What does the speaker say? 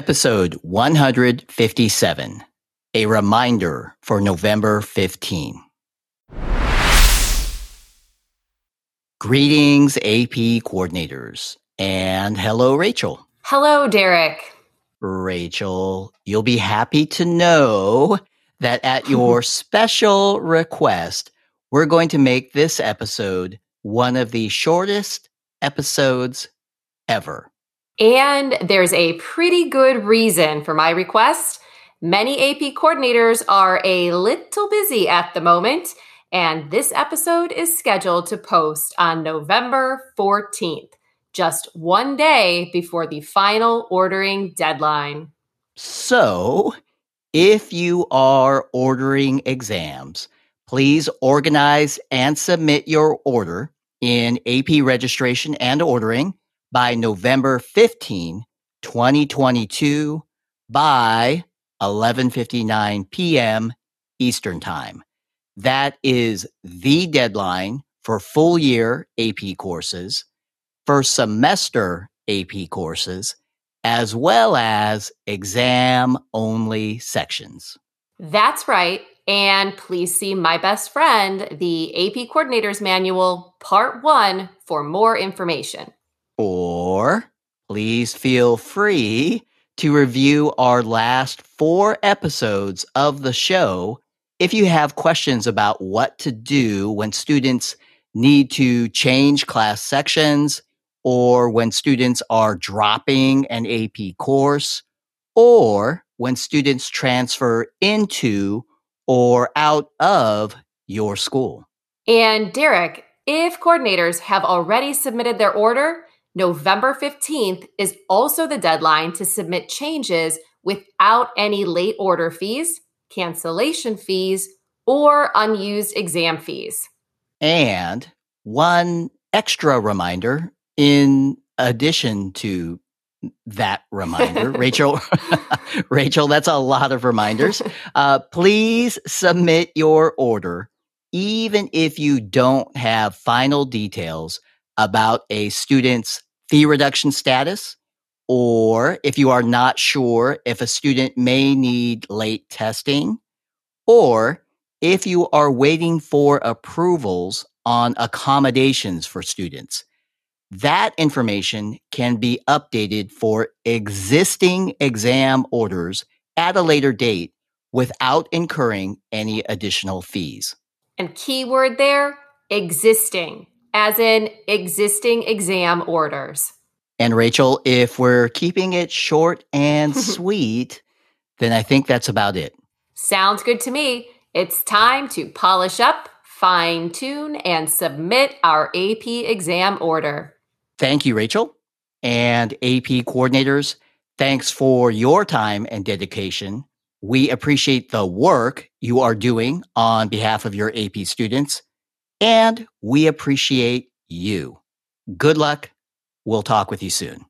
Episode 157 A Reminder for November 15. Greetings, AP coordinators. And hello, Rachel. Hello, Derek. Rachel, you'll be happy to know that at your special request, we're going to make this episode one of the shortest episodes ever. And there's a pretty good reason for my request. Many AP coordinators are a little busy at the moment, and this episode is scheduled to post on November 14th, just one day before the final ordering deadline. So, if you are ordering exams, please organize and submit your order in AP registration and ordering by November 15, 2022 by 11:59 p.m. Eastern Time. That is the deadline for full year AP courses, first semester AP courses, as well as exam only sections. That's right. And please see My Best Friend, the AP Coordinators Manual, Part 1, for more information. Or please feel free to review our last four episodes of the show if you have questions about what to do when students need to change class sections or when students are dropping an AP course or when students transfer into or out of your school. And Derek, if coordinators have already submitted their order, November 15th is also the deadline to submit changes without any late order fees, cancellation fees, or unused exam fees. And one extra reminder in addition to that reminder, Rachel, Rachel, that's a lot of reminders. Uh, please submit your order, even if you don't have final details about a student's fee reduction status, or if you are not sure if a student may need late testing, or if you are waiting for approvals on accommodations for students. That information can be updated for existing exam orders at a later date without incurring any additional fees. And keyword there existing as in existing exam orders. And Rachel, if we're keeping it short and sweet, then I think that's about it. Sounds good to me. It's time to polish up, fine tune, and submit our AP exam order. Thank you, Rachel. And AP coordinators, thanks for your time and dedication. We appreciate the work you are doing on behalf of your AP students and we appreciate you. Good luck. We'll talk with you soon.